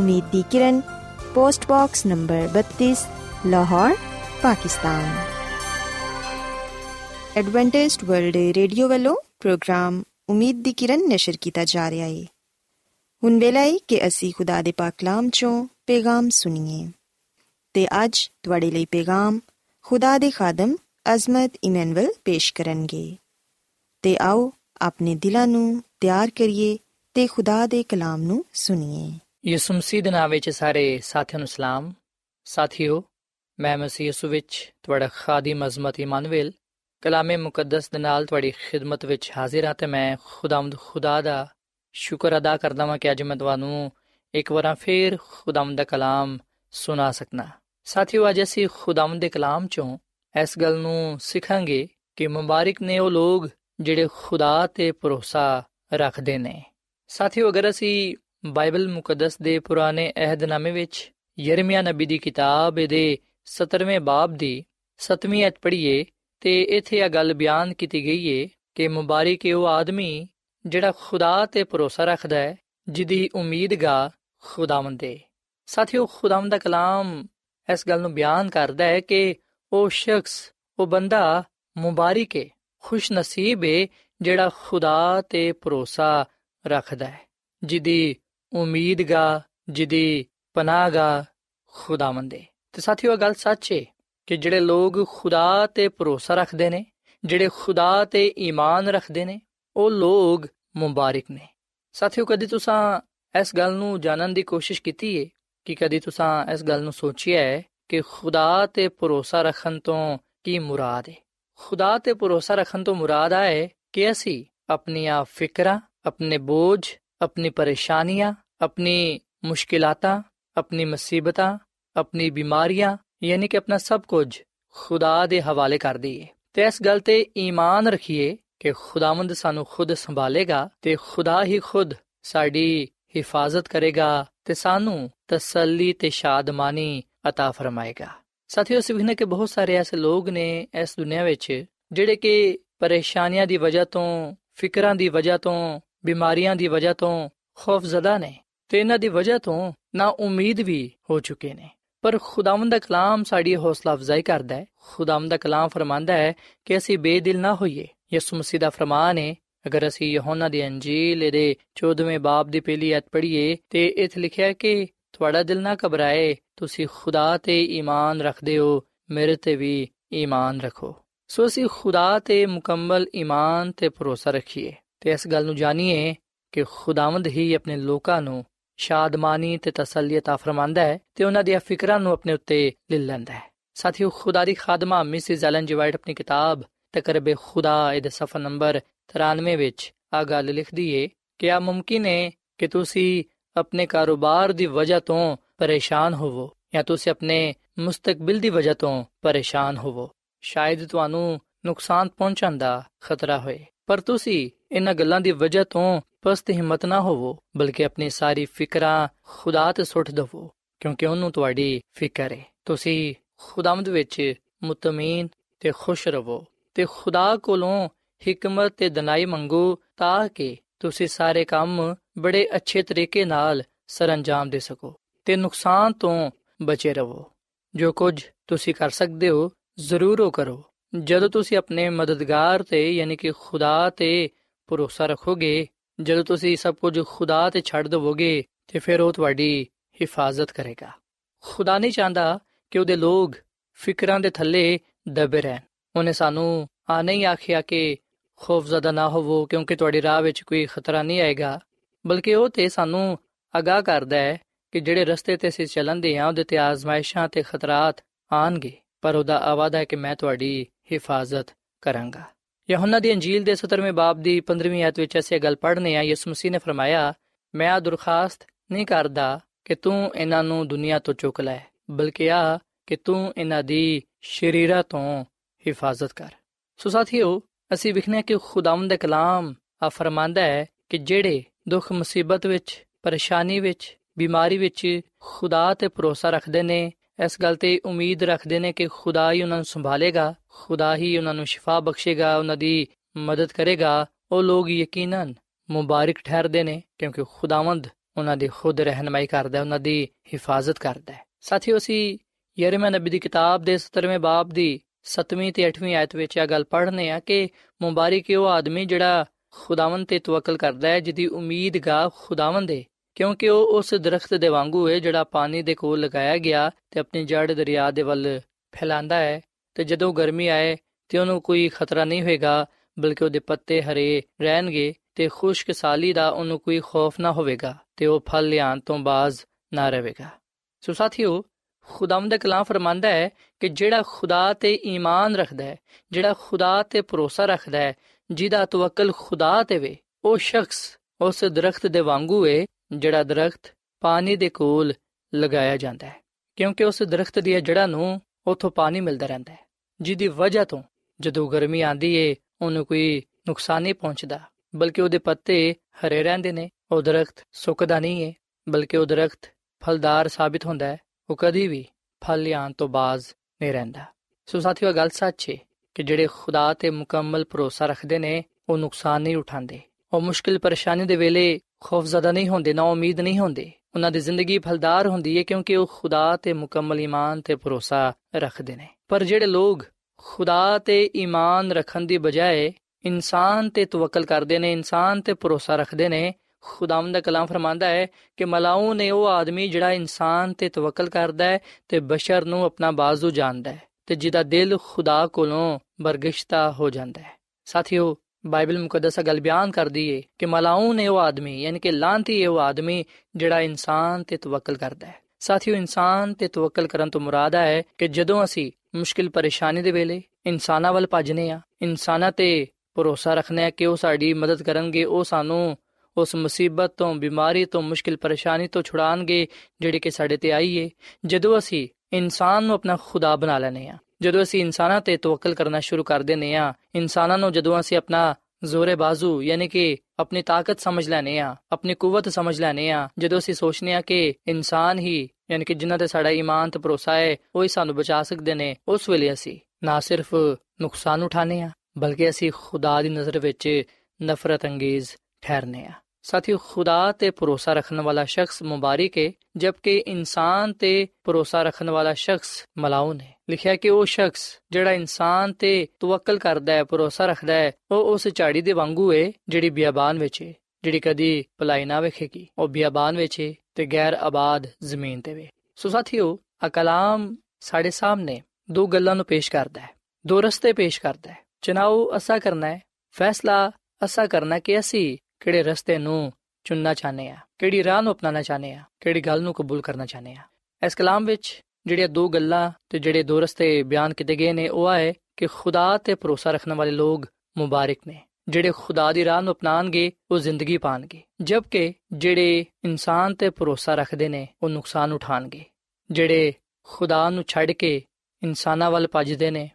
Umeed di Kiran post box number 32 Lahore Pakistan Adventist World Radio ਵੱਲੋਂ ਪ੍ਰੋਗਰਾਮ ਉਮੀਦ ਦੀ ਕਿਰਨ ਨਿਸ਼ਰ ਕੀਤਾ ਜਾ ਰਿਹਾ ਹੈ ਹੁਣ ਵੇਲੇ ਕਿ ਅਸੀਂ ਖੁਦਾ ਦੇ ਪਾਕ ਕਲਾਮ ਚੋਂ ਪੈਗਾਮ ਸੁਣੀਏ ਤੇ ਅੱਜ ਤੁਹਾਡੇ ਲਈ ਪੈਗਾਮ ਖੁਦਾ ਦੇ ਖਾਦਮ ਅਜ਼ਮਤ ਇਮਨੁਅਲ ਪੇਸ਼ ਕਰਨਗੇ ਤੇ ਆਓ ਆਪਣੇ ਦਿਲਾਂ ਨੂੰ ਤਿਆਰ ਕਰੀਏ ਤੇ ਖੁਦਾ ਦੇ ਕਲਾਮ ਨੂੰ ਸੁਣੀਏ ਯਿਸੂ ਮਸੀਹ ਦੇ ਨਾਮ ਵਿੱਚ ਸਾਰੇ ਸਾਥੀਆਂ ਨੂੰ ਸਲਾਮ। ਸਾਥੀਓ, ਮੈਂ ਮਸੀਹ ਯਿਸੂ ਵਿੱਚ ਤੁਹਾਡਾ ਖਾਦੀਮ ਅਜ਼ਮਤ ਇਮਾਨੁਅਲ, ਕਲਾਮੇ ਮੁਕੱਦਸ ਦੇ ਨਾਲ ਤੁਹਾਡੀ ਖਿਦਮਤ ਵਿੱਚ ਹਾਜ਼ਰ ਹਾਂ ਤੇ ਮੈਂ ਖੁਦਾਵੰਦ ਖੁਦਾ ਦਾ ਸ਼ੁਕਰ ਅਦਾ ਕਰਦਾ ਹਾਂ ਕਿ ਅੱਜ ਮੈਂ ਤੁਹਾਨੂੰ ਇੱਕ ਵਾਰ ਫੇਰ ਖੁਦਾਵੰਦ ਦਾ ਕਲਾਮ ਸੁਣਾ ਸਕਣਾ ਸਾਥੀਓ, ਅੱਜ ਅਸੀਂ ਖੁਦਾਵੰਦ ਦੇ ਕਲਾਮ ਚੋਂ ਇਸ ਗੱਲ ਨੂੰ ਸਿੱਖਾਂਗੇ ਕਿ ਮੁਬਾਰਕ ਨੇ ਉਹ ਲੋਕ ਜਿਹੜੇ ਖੁਦਾ ਤੇ ਭਰੋਸਾ ਰੱਖਦੇ ਨੇ। ਸਾਥੀਓ, ਅਗਰ ਅਸੀਂ ਬਾਈਬਲ ਮੁਕੱਦਸ ਦੇ ਪੁਰਾਣੇ ਅਹਿਦਨਾਮੇ ਵਿੱਚ ਯਰਮੀਆ ਨਬੀ ਦੀ ਕਿਤਾਬ ਦੇ 17ਵੇਂ ਬਾਬ ਦੀ 7ਵੀਂ ਅਧ ਪੜ੍ਹੀਏ ਤੇ ਇੱਥੇ ਇਹ ਗੱਲ ਬਿਆਨ ਕੀਤੀ ਗਈ ਏ ਕਿ ਮੁਬਾਰਕ ਹੈ ਉਹ ਆਦਮੀ ਜਿਹੜਾ ਖੁਦਾ ਤੇ ਭਰੋਸਾ ਰੱਖਦਾ ਹੈ, ਜਿਹਦੀ ਉਮੀਦਗਾ ਖੁਦਾਵੰਦ ਦੇ ਸਾਥੀਓ, ਖੁਦਾਵੰਦ ਦਾ ਕਲਾਮ ਇਸ ਗੱਲ ਨੂੰ ਬਿਆਨ ਕਰਦਾ ਹੈ ਕਿ ਉਹ ਸ਼ਖਸ, ਉਹ ਬੰਦਾ ਮੁਬਾਰਕ ਹੈ ਖੁਸ਼ ਨਸੀਬ ਹੈ ਜਿਹੜਾ ਖੁਦਾ ਤੇ ਭਰੋਸਾ ਰੱਖਦਾ ਹੈ, ਜਿਹਦੀ ਉਮੀਦਗਾ ਜਿਹਦੀ ਪਨਾਹਗਾ ਖੁਦਾਵੰਦ ਹੈ ਤੇ ਸਾਥੀਓ ਗੱਲ ਸੱਚ ਏ ਕਿ ਜਿਹੜੇ ਲੋਕ ਖੁਦਾ ਤੇ ਭਰੋਸਾ ਰੱਖਦੇ ਨੇ, ਜਿਹੜੇ ਖੁਦਾ ਤੇ ਈਮਾਨ ਰੱਖਦੇ ਨੇ, ਉਹ ਲੋਕ ਮੁਬਾਰਕ ਨੇ। ਸਾਥੀਓ, ਕਦੀ ਤੁਸੀਂ ਇਸ ਗੱਲ ਨੂੰ ਜਾਣਨ ਦੀ ਕੋਸ਼ਿਸ਼ ਕੀਤੀ ਏ? ਕਿ ਕਦੀ ਤੁਸੀਂ ਇਸ ਗੱਲ ਨੂੰ ਸੋਚਿਆ ਹੈ ਕਿ ਖੁਦਾ ਤੇ ਭਰੋਸਾ ਰੱਖਣ ਤੋਂ ਕੀ ਮੁਰਾਦ ਹੈ ਖੁਦਾ ਤੇ ਭਰੋਸਾ ਰੱਖਣ ਤੋਂ ਮੁਰਾਦ ਆਏ ਕਿ ਅਸੀਂ ਆਪਣੀਆਂ ਫਿਕਰਾਂ, ਆਪਣੇ ਬੋਝ ਆਪਣੀ ਪਰੇਸ਼ਾਨੀਆਂ ਆਪਣੀ ਮੁਸ਼ਕਿਲਾਤਾਂ ਆਪਣੀ ਮੁਸੀਬਤਾਂ ਆਪਣੀ ਬਿਮਾਰੀਆਂ ਯਾਨੀ ਕਿ ਆਪਣਾ ਸਭ ਕੁਝ ਖੁਦਾ ਦੇ ਹਵਾਲੇ ਕਰ ਦਈਏ ਤੇ ਇਸ ਗੱਲ ਤੇ ਈਮਾਨ ਰੱਖੀਏ ਕਿ ਖੁਦਾਵੰਦ ਸਾਨੂੰ ਖੁਦ ਸੰਭਾਲੇਗਾ ਤੇ ਖੁਦਾ ਹੀ ਖੁਦ ਸਾਡੀ ਹਿਫਾਜ਼ਤ ਕਰੇਗਾ ਤੇ ਸਾਨੂੰ ਤਸੱਲੀ ਤੇ ਸ਼ਾਦਮਾਨੀ عطا ਫਰਮਾਏਗਾ ਸਾਥੀਓ ਸਿਵਹਨੇ ਕਿ ਬਹੁਤ ਸਾਰੇ ਐਸੇ ਲੋਕ ਨੇ ਇਸ ਦੁਨੀਆ ਵਿੱਚ ਜਿਹੜੇ ਕਿ ਪਰੇਸ਼ਾਨੀਆਂ ਦੀ ਵਜ੍ਹਾ ਤੋਂ ਫਿਕਰਾਂ ਦੀ ਵਜ੍ਹਾ ਤੋਂ ਬਿਮਾਰੀਆਂ ਦੀ ਵਜ੍ਹਾ ਤੋਂ ਖੌਫਜ਼ਦਾ ਨੇ ਤੇ ਇਹਨਾਂ ਦੀ ਵਜ੍ਹਾ ਤੋਂ ਨਾ ਉਮੀਦ ਵੀ ਹੋ ਚੁੱਕੇ ਨੇ। ਪਰ ਖੁਦਾਵੰਦ ਦਾ ਕਲਾਮ ਸਾਡੀ ਹੌਸਲਾ ਅਫਜ਼ਾਈ ਕਰਦਾ ਹੈ। ਖੁਦਾਵੰਦ ਦਾ ਕਲਾਮ ਫਰਮਾਂਦਾ ਹੈ ਕਿ ਅਸੀਂ ਬੇਦਿਲ ਨਾ ਹੋਈਏ। ਯਿਸੂ ਮਸੀਹ ਦਾ ਫਰਮਾਨ ਹੈ, ਅਗਰ ਅਸੀਂ ਯਹੋਨਾ ਦੀ ਅੰਜੀਲ ਦੇ 14ਵੇਂ ਬਾਬ ਦੀ ਪਹਿਲੀ ਆਇਤ ਪੜ੍ਹੀਏ ਤੇ ਇੱਥੇ ਲਿਖਿਆ ਹੈ ਕਿ ਤੁਹਾਡਾ ਦਿਲ ਨਾ ਘਬਰਾਏ, ਤੁਸੀਂ ਖੁਦਾ ਤੇ ਈਮਾਨ ਰੱਖਦੇ ਹੋ, ਮੇਰੇ ਤੇ ਵੀ ਈਮਾਨ ਰੱਖੋ। ਸੋ ਅਸੀਂ ਖੁਦਾ ਤੇ ਮੁਕੰਮਲ ਈਮਾਨ ਤੇ ਭਰੋਸਾ ਰੱਖੀਏ। ਤੇ ਇਸ ਗੱਲ ਨੂੰ ਜਾਣੀਏ ਕਿ ਖੁਦਾਵੰਦ ਹੀ ਆਪਣੇ ਲੋਕਾਂ ਨੂੰ ਸ਼ਾਦਮਾਨੀ ਤੇ ਤਸੱਲੀ عطا ਫਰਮਾਂਦਾ ਹੈ ਤੇ ਉਹਨਾਂ ਦੀਆਂ ਫਿਕਰਾਂ ਨੂੰ ਆਪਣੇ ਉੱਤੇ ਲੈ ਲੈਂਦਾ ਹੈ ਸਾਥੀਓ ਖੁਦਾ ਦੀ ਖਾਦਮਾ ਮਿਸਿਸ ਐਲਨ ਜੀ ਵਾਈਟ ਆਪਣੀ ਕਿਤਾਬ ਤਕਰਬੇ ਖੁਦਾ ਇਹਦੇ ਸਫਾ ਨੰਬਰ 93 ਵਿੱਚ ਆ ਗੱਲ ਲਿਖਦੀ ਏ ਕਿ ਆ ਮੁਮਕਿਨ ਹੈ ਕਿ ਤੁਸੀਂ ਆਪਣੇ ਕਾਰੋਬਾਰ ਦੀ ਵਜ੍ਹਾ ਤੋਂ ਪਰੇਸ਼ਾਨ ਹੋਵੋ ਜਾਂ ਤੁਸੀਂ ਆਪਣੇ ਮੁਸਤਕਬਲ ਦੀ ਵਜ੍ਹਾ ਤੋਂ ਪਰੇਸ਼ਾਨ ਹੋਵੋ ਸ਼ਾਇਦ ਤੁਹਾਨੂੰ ਨੁਕਸਾਨ ਪਹੁੰਚਣ ਦਾ ਖਤਰਾ ਹੋਏ ਪਰ ਤੁਸੀਂ ਇਹਨਾਂ ਗੱਲਾਂ ਦੀ ਵਜ੍ਹਾ ਤੋਂ ਪਸਤ ਹਿੰਮਤ ਨਾ ਹੋਵੋ, ਬਲਕਿ ਆਪਣੀ ਸਾਰੀ ਫਿਕਰਾਂ ਖੁਦਾ ਤੇ ਸੁੱਟ ਦਵੋ, ਕਿਉਂਕਿ ਉਹਨੂੰ ਤੁਹਾਡੀ ਫਿਕਰ ਹੈ ਤੁਸੀਂ ਖੁਦਾਵੰਦ ਵਿੱਚ ਮੁਤਮੀਨ ਤੇ ਖੁਸ਼ ਰਹੋ ਤੇ ਖੁਦਾ ਕੋਲੋਂ ਹਕਮਤ ਤੇ ਦਨਾਈ ਮੰਗੋ ਤਾਂ ਕਿ ਤੁਸੀਂ ਸਾਰੇ ਕੰਮ ਬੜੇ ਅੱਛੇ ਤਰੀਕੇ ਨਾਲ ਸਰੰਜਾਮ ਦੇ ਸਕੋ ਤੇ ਨੁਕਸਾਨ ਤੋਂ ਬਚੇ ਰਹੋ ਜੋ ਕੁਝ ਤੁਸੀਂ ਕਰ ਸਕਦੇ ਹੋ, ਜ਼ਰੂਰ ਉਹ ਕਰੋ। ਜਦੋਂ ਤੁਸੀਂ ਆਪਣੇ ਮਦਦਗਾਰ ਤੇ, ਯਾਨੀ ਕਿ ਖੁਦਾ ਤੇ ਭਰੋਸਾ ਰੱਖੋਗੇ, ਜਦੋਂ ਤੁਸੀਂ ਸਭ ਕੁਝ ਖੁਦਾ ਤੇ ਛੱਡ ਦਵੋਗੇ, ਤੇ ਫਿਰ ਉਹ ਤੁਹਾਡੀ ਹਿਫਾਜ਼ਤ ਕਰੇਗਾ। ਖੁਦਾ ਨਹੀਂ ਚਾਹੁੰਦਾ ਕਿ ਉਹਦੇ ਲੋਕ ਫਿਕਰਾਂ ਦੇ ਥੱਲੇ ਦਬੇ ਰਹਿਣ। ਉਹਨੇ ਸਾਨੂੰ ਆ ਨਹੀਂ ਆਖਿਆ ਕਿ ਖੌਫਜ਼ਦਾ ਨਾ ਹੋਵੋ, ਕਿਉਂਕਿ ਤੁਹਾਡੀ ਰਾਹ ਵਿੱਚ ਕੋਈ ਖਤਰਾ ਨਹੀਂ ਆਏਗਾ, ਬਲਕਿ ਉਹ ਤੇ ਸਾਨੂੰ ਅਗਾਹ ਕਰਦਾ ਹੈ ਕਿ ਜਿਹੜੇ ਰਸਤੇ ਤੇ ਅਸੀਂ ਚੱਲਦੇ ਹਾਂ, ਉਹਦੇ ਤੇ ਆਜ਼ਮਾਇਸ਼ਾਂ ਤੇ ਖਤਰਾਤ ਆਣਗੇ ਪਰ ਉਹਦਾ ਆਵਾਦਾ ਹੈ ਕਿ ਮੈਂ ਤੁਹਾਡੀ ਹਿਫਾਜ਼ਤ ਕਰਾਂਗਾ। ਯਹੋਨਾ ਦੀ ਅੰਜੀਲ ਦੇ 17ਵੇਂ ਬਾਬ ਦੀ 15ਵੀਂ ਆਇਤ ਵਿੱਚ ਅਸੀਂ ਗੱਲ ਪੜ੍ਹਨੇ ਆ ਯਿਸੂ ਮਸੀਹ ਨੇ ਫਰਮਾਇਆ, ਮੈਂ ਆ ਦਰਖਾਸਤ ਨਹੀਂ ਕਰਦਾ ਕਿ ਤੂੰ ਇਹਨਾਂ ਨੂੰ ਦੁਨੀਆ ਤੋਂ ਚੁੱਕ ਲੈ, ਬਲਕਿ ਆ ਕਿ ਤੂੰ ਇਹਨਾਂ ਦੀ ਸ਼ਰੀਰਾਂ ਤੋਂ ਹਿਫਾਜ਼ਤ ਕਰ। ਸੋ ਸਾਥੀਓ, ਅਸੀਂ ਵਿਖਨੇ ਕਿ ਖੁਦਾਵੰਦ ਦਾ ਕਲਾਮ ਆ ਫਰਮਾਂਦਾ ਹੈ ਕਿ ਜਿਹੜੇ ਦੁੱਖ ਮੁਸੀਬਤ ਵਿੱਚ, ਪਰੇਸ਼ਾਨੀ ਵਿੱਚ, ਬਿਮਾਰੀ ਵਿੱਚ ਖੁਦਾ ਤੇ ਭਰੋਸਾ ਰੱਖਦੇ ਨੇ ਇਸ ਗੱਲ ਤੇ ਉਮੀਦ ਰੱਖਦੇ ਨੇ ਕਿ ਖੁਦਾ ਹੀ ਉਹਨਾਂ ਨੂੰ ਸੰਭਾਲੇਗਾ, ਖੁਦਾ ਹੀ ਉਹਨਾਂ ਨੂੰ ਸ਼ਿਫਾ ਬਖਸ਼ੇਗਾ, ਉਹਨਾਂ ਦੀ ਮਦਦ ਕਰੇਗਾ। ਉਹ ਲੋਕ ਯਕੀਨਨ ਮੁਬਾਰਕ ਠਹਿਰਦੇ ਨੇ ਕਿਉਂਕਿ ਖੁਦਾਵੰਦ ਉਹਨਾਂ ਦੀ ਖੁਦ ਰਹਿਨਮਾਈ ਕਰਦਾ ਹੈ, ਉਹਨਾਂ ਦੀ ਹਿਫਾਜ਼ਤ ਕਰਦਾ ਹੈ। ਸਾਥੀਓ, ਅਸੀਂ ਯਰਮੀਆ ਨਬੀ ਦੀ ਕਿਤਾਬ ਦੇ 17ਵੇਂ ਬਾਬ ਦੀ 7ਵੀਂ ਤੇ 8ਵੀਂ ਆਇਤ ਵਿੱਚ ਇਹ ਗੱਲ ਪੜ੍ਹਨੇ ਆ ਕਿ ਮੁਬਾਰਕ ਉਹ ਆਦਮੀ ਜਿਹੜਾ ਖੁਦਾਵੰਦ ਤੇ ਤਵੱਕਲ ਕਰਦਾ ਹੈ, ਜਿਹਦੀ ਉਮੀਦਗਾ ਖੁਦਾਵੰਦ ਹੈ ਕਿਉਂਕਿ ਉਹ ਉਸ ਦਰਖਤ ਦੇ ਵਾਂਗੂ ਹੈ ਜਿਹੜਾ ਪਾਣੀ ਦੇ ਕੋਲ ਲਗਾਇਆ ਗਿਆ ਤੇ ਆਪਣੀ ਜੜ ਦਰਿਆ ਦੇ ਵੱਲ ਫੈਲਾਂਦਾ ਹੈ। ਤੇ ਜਦੋਂ ਗਰਮੀ ਆਏ ਤੇ ਉਹਨੂੰ ਕੋਈ ਖਤਰਾ ਨਹੀਂ ਹੋਏਗਾ, ਬਲਕਿ ਉਹਦੇ ਪੱਤੇ ਹਰੇ ਰਹਿਣਗੇ ਤੇ ਖੁਸ਼ਕ ਸਾਲੀ ਦਾ ਉਹਨੂੰ ਕੋਈ ਖੌਫ ਨਾ ਹੋਵੇਗਾ ਤੇ ਉਹ ਫਲ ਲਿਆਉਣ ਤੋਂ ਬਾਜ਼ ਨਾ ਰਹੇਗਾ। ਸੋ ਸਾਥੀਓ, ਖੁਦਾਵੰਦ ਦਾ ਕਲਾਮ ਫਰਮਾਂਦਾ ਹੈ ਕਿ ਜਿਹੜਾ ਖੁਦਾ ਤੇ ਈਮਾਨ ਰੱਖਦਾ ਹੈ, ਜਿਹੜਾ ਖੁਦਾ ਤੇ ਭਰੋਸਾ ਰੱਖਦਾ ਹੈ, ਜਿਹਦਾ ਤਵੱਕਲ ਖੁਦਾ ਤੇ ਵੇ, ਉਹ ਸ਼ਖਸ ਉਸ ਦਰਖਤ ਦੇ ਵਾਂਗੂ ਏ ਜਿਹੜਾ ਦਰਖਤ ਪਾਣੀ ਦੇ ਕੋਲ ਲਗਾਇਆ ਜਾਂਦਾ ਹੈ, ਕਿਉਂਕਿ ਉਸ ਦਰਖਤ ਦੀਆਂ ਜੜ੍ਹਾਂ ਨੂੰ ਉਥੋਂ ਪਾਣੀ ਮਿਲਦਾ ਰਹਿੰਦਾ ਹੈ, ਜਿਹਦੀ ਵਜ੍ਹਾ ਤੋਂ ਜਦੋਂ ਗਰਮੀ ਆਂਦੀ ਏ, ਉਹਨੂੰ ਕੋਈ ਨੁਕਸਾਨ ਨਹੀਂ ਪਹੁੰਚਦਾ, ਬਲਕਿ ਉਹਦੇ ਪੱਤੇ ਹਰੇ ਰਹਿੰਦੇ ਨੇ, ਉਹ ਦਰਖਤ ਸੁੱਕਦਾ ਨਹੀਂ ਏ, ਬਲਕਿ ਉਹ ਦਰਖਤ ਫਲਦਾਰ ਸਾਬਿਤ ਹੁੰਦਾ ਹੈ, ਉਹ ਕਦੀ ਵੀ ਫਲ ਲਿਆਉਣ ਤੋਂ ਬਾਜ਼ ਨਹੀਂ ਰਹਿੰਦਾ। ਸੋ ਸਾਥੀਓ ਗੱਲ ਸੱਚ ਹੈ ਕਿ ਜਿਹੜੇ ਖੁਦਾ ਤੇ ਮੁਕੰਮਲ ਭਰੋਸਾ ਰੱਖਦੇ ਨੇ, ਉਹ ਨੁਕਸਾਨ ਨਹੀਂ ਉਠਾਉਂਦੇ। ਉਹ ਮੁਸ਼ਕਿਲ ਪਰੇਸ਼ਾਨੀ ਦੇ ਵੇਲੇ ਖੌਫਜ਼ਦਾ ਨਹੀਂ ਹੁੰਦੇ, ਨਾ ਉਮੀਦ ਨਹੀਂ ਹੁੰਦੇ। ਉਹਨਾਂ ਦੀ ਜ਼ਿੰਦਗੀ ਫਲਦਾਰ ਹੁੰਦੀ ਹੈ ਕਿਉਂਕਿ ਉਹ ਖੁਦਾ ਤੇ ਮੁਕੰਮਲ ਈਮਾਨ ਤੇ ਭਰੋਸਾ ਰੱਖਦੇ ਨੇ। ਪਰ ਜਿਹੜੇ ਲੋਕ ਖੁਦਾ ਤੇ ਈਮਾਨ ਰੱਖਣ ਦੀ ਬਜਾਏ ਇਨਸਾਨ ਤੇ ਤਵੱਕਲ ਕਰਦੇ ਨੇ, ਇਨਸਾਨ ਤੇ ਭਰੋਸਾ ਰੱਖਦੇ ਨੇ, ਖੁਦਾਵੰਦ ਦਾ ਕਲਾਮ ਫਰਮਾਂਦਾ ਹੈ ਕਿ ਮਲਾਉ ਨੇ ਉਹ ਆਦਮੀ ਜਿਹੜਾ ਇਨਸਾਨ ਤੇ ਤਵੱਕਲ ਕਰਦਾ ਹੈ ਤੇ ਬਸ਼ਰ ਨੂੰ ਆਪਣਾ ਬਾਜ਼ੂ ਜਾਣਦਾ ਹੈ ਤੇ ਜਿਹਦਾ ਦਿਲ ਖੁਦਾ ਕੋਲੋਂ ਬਰਗਿਸ਼ਤਾ ਹੋ ਜਾਂਦਾ ਹੈ। ਸਾਥੀਓ ਬਾਈਬਲ ਮੁਕੱਦਸ ਗੱਲ ਬਿਆਨ ਕਰਦੀ ਏ ਕਿ ਮਲਾਉ ਨੇ ਉਹ ਆਦਮੀ ਯਾਨੀ ਕਿ ਲਾਂਤੀ ਉਹ ਆਦਮੀ ਜਿਹੜਾ ਇਨਸਾਨ ਤੇ ਤਵੱਕਲ ਕਰਦਾ ਹੈ ਸਾਥੀਓ ਇਨਸਾਨ ਤੇ ਤਵੱਕਲ ਕਰਨ ਤੋਂ ਮੁਰਾਦ ਹੈ ਕਿ ਜਦੋਂ ਅਸੀਂ ਮੁਸ਼ਕਿਲ ਪਰੇਸ਼ਾਨੀ ਦੇ ਵੇਲੇ ਇਨਸਾਨਾਂ ਵੱਲ ਭੱਜਨੇ ਆ ਇਨਸਾਨਾਂ ਤੇ ਭਰੋਸਾ ਰੱਖਨੇ ਆ ਕਿ ਉਹ ਸਾਡੀ ਮਦਦ ਕਰਨਗੇ ਉਹ ਸਾਨੂੰ ਉਸ ਮੁਸੀਬਤ ਤੋਂ ਬਿਮਾਰੀ ਤੋਂ ਮੁਸ਼ਕਿਲ ਪਰੇਸ਼ਾਨੀ ਤੋਂ ਛੁਡਾਣਗੇ ਜਿਹੜੀ ਕਿ ਸਾਡੇ ਤੇ ਆਈ ਏ ਜਦੋਂ ਅਸੀਂ ਇਨਸਾਨ ਨੂੰ ਆਪਣਾ ਖੁਦਾ ਬਣਾ ਲੈਨੇ ਆ ਜਦੋਂ ਅਸੀਂ ਇਨਸਾਨਾਂ ਤੇ ਤਵੱਕਲ ਕਰਨਾ ਸ਼ੁਰੂ ਕਰ ਦਿੰਨੇ ਆ, ਇਨਸਾਨਾਂ ਨੂੰ ਜਦੋਂ ਅਸੀਂ ਆਪਣਾ ਜ਼ੋਰੇ ਬਾਜ਼ੂ ਯਾਨੀ ਕਿ ਆਪਣੀ ਤਾਕਤ ਸਮਝ ਲੈਨੇ ਆ, ਆਪਣੀ ਕੂਵਤ ਸਮਝ ਲੈਨੇ ਆ, ਜਦੋਂ ਅਸੀਂ ਸੋਚਨੇ ਆ ਕਿ ਇਨਸਾਨ ਹੀ, ਯਾਨੀ ਕਿ ਜਿਨ੍ਹਾਂ ਤੇ ਸਾਡਾ ਈਮਾਨ ਤੇ ਭਰੋਸਾ ਹੈ, ਉਹ ਹੀ ਸਾਨੂੰ ਬਚਾ ਸਕਦੇ ਨੇ, ਉਸ ਵੇਲੇ ਅਸੀਂ ਨਾ ਸਿਰਫ ਨੁਕਸਾਨ ਉਠਾਣੇ ਆ, ਬਲਕਿ ਅਸੀਂ ਖੁਦਾ ਦੀ ਨਜ਼ਰ ਵਿੱਚ ਨਫ਼ਰਤ ਅੰਗੇਜ਼ ਠਹਿਰਨੇ ਆ। ਸਾਥੀ ਖੁਦਾ ਤੇ ਭਰੋਸਾ ਰੱਖਣ ਵਾਲਾ ਸ਼ਖਸ ਮੁਬਾਰਕ ਹੈ ਜਦਕਿ ਇਨਸਾਨ ਤੇ ਭਰੋਸਾ ਰੱਖਣ ਵਾਲਾ ਸ਼ਖਸ ਮਲਾਉਨ ਹੈ ਲਿਖਿਆ ਕਿ ਉਹ ਸ਼ਖਸ ਜਿਹੜਾ ਇਨਸਾਨ ਤੇ ਤਵੱਕਲ ਕਰਦਾ ਹੈ ਭਰੋਸਾ ਰੱਖਦਾ ਹੈ ਉਹ ਉਸ ਝਾੜੀ ਦੇ ਵਾਂਗੂ ਹੈ ਜਿਹੜੀ ਬਿਆਬਾਨ ਵਿੱਚ ਹੈ ਜਿਹੜੀ ਕਦੀ ਭਲਾਈ ਨਾ ਵੇਖੇਗੀ। ਉਹ ਬਿਆਬਾਨ ਵਿੱਚ ਹੈ ਤੇ ਗੈਰ ਆਬਾਦ ਜ਼ਮੀਨ ਤੇ ਵੇ। ਸੋ ਸਾਥੀਓ, ਆ ਕਲਾਮ ਸਾਡੇ ਸਾਹਮਣੇ ਦੋ ਗੱਲਾਂ ਨੂੰ ਪੇਸ਼ ਕਰਦਾ ਹੈ ਦੋ ਰਸਤੇ ਪੇਸ਼ ਕਰਦਾ ਹੈ ਚਨਾਉ ਅਸਾ ਕਰਨਾ ਹੈ ਫੈਸਲਾ ਅਸਾ ਕਰਨਾ ਕਿ ਅਸੀਂ ਕਿਹੜੇ ਰਸਤੇ ਨੂੰ ਚੁਣਨਾ ਚਾਹਨੇ ਆ? ਕਿਹੜੀ ਰਾਹ ਨੂੰ ਅਪਣਾਉਣਾ ਚਾਹਨੇ ਆ? ਕਿਹੜੀ ਗੱਲ ਨੂੰ ਕਬੂਲ ਕਰਨਾ ਚਾਹਨੇ ਆ? ਇਸ ਕਲਾਮ ਵਿੱਚ ਜਿਹੜੀਆਂ ਦੋ ਗੱਲਾਂ ਤੇ ਜਿਹੜੇ ਦੋ ਰਸਤੇ ਬਿਆਨ ਕੀਤੇ ਗਏ ਨੇ, ਉਹ ਆਏ ਕਿ ਖੁਦਾ ਤੇ ਭਰੋਸਾ ਰੱਖਣ ਵਾਲੇ ਲੋਕ ਮੁਬਾਰਕ ਨੇ। ਜਿਹੜੇ ਖੁਦਾ ਦੀ ਰਾਹ ਨੂੰ ਅਪਣਾਣਗੇ ਉਹ ਜ਼ਿੰਦਗੀ ਪਾਣਗੇ ਜਦਕਿ ਜਿਹੜੇ ਇਨਸਾਨ ਤੇ ਭਰੋਸਾ ਰੱਖਦੇ ਨੇ, ਉਹ ਨੁਕਸਾਨ ਉਠਾਣਗੇ ਜਿਹੜੇ ਖੁਦਾ ਨੂੰ ਛੱਡ ਕੇ ਇਨਸਾਨਾਂ ਵੱਲ ਭੱਜਦੇ ਨੇ,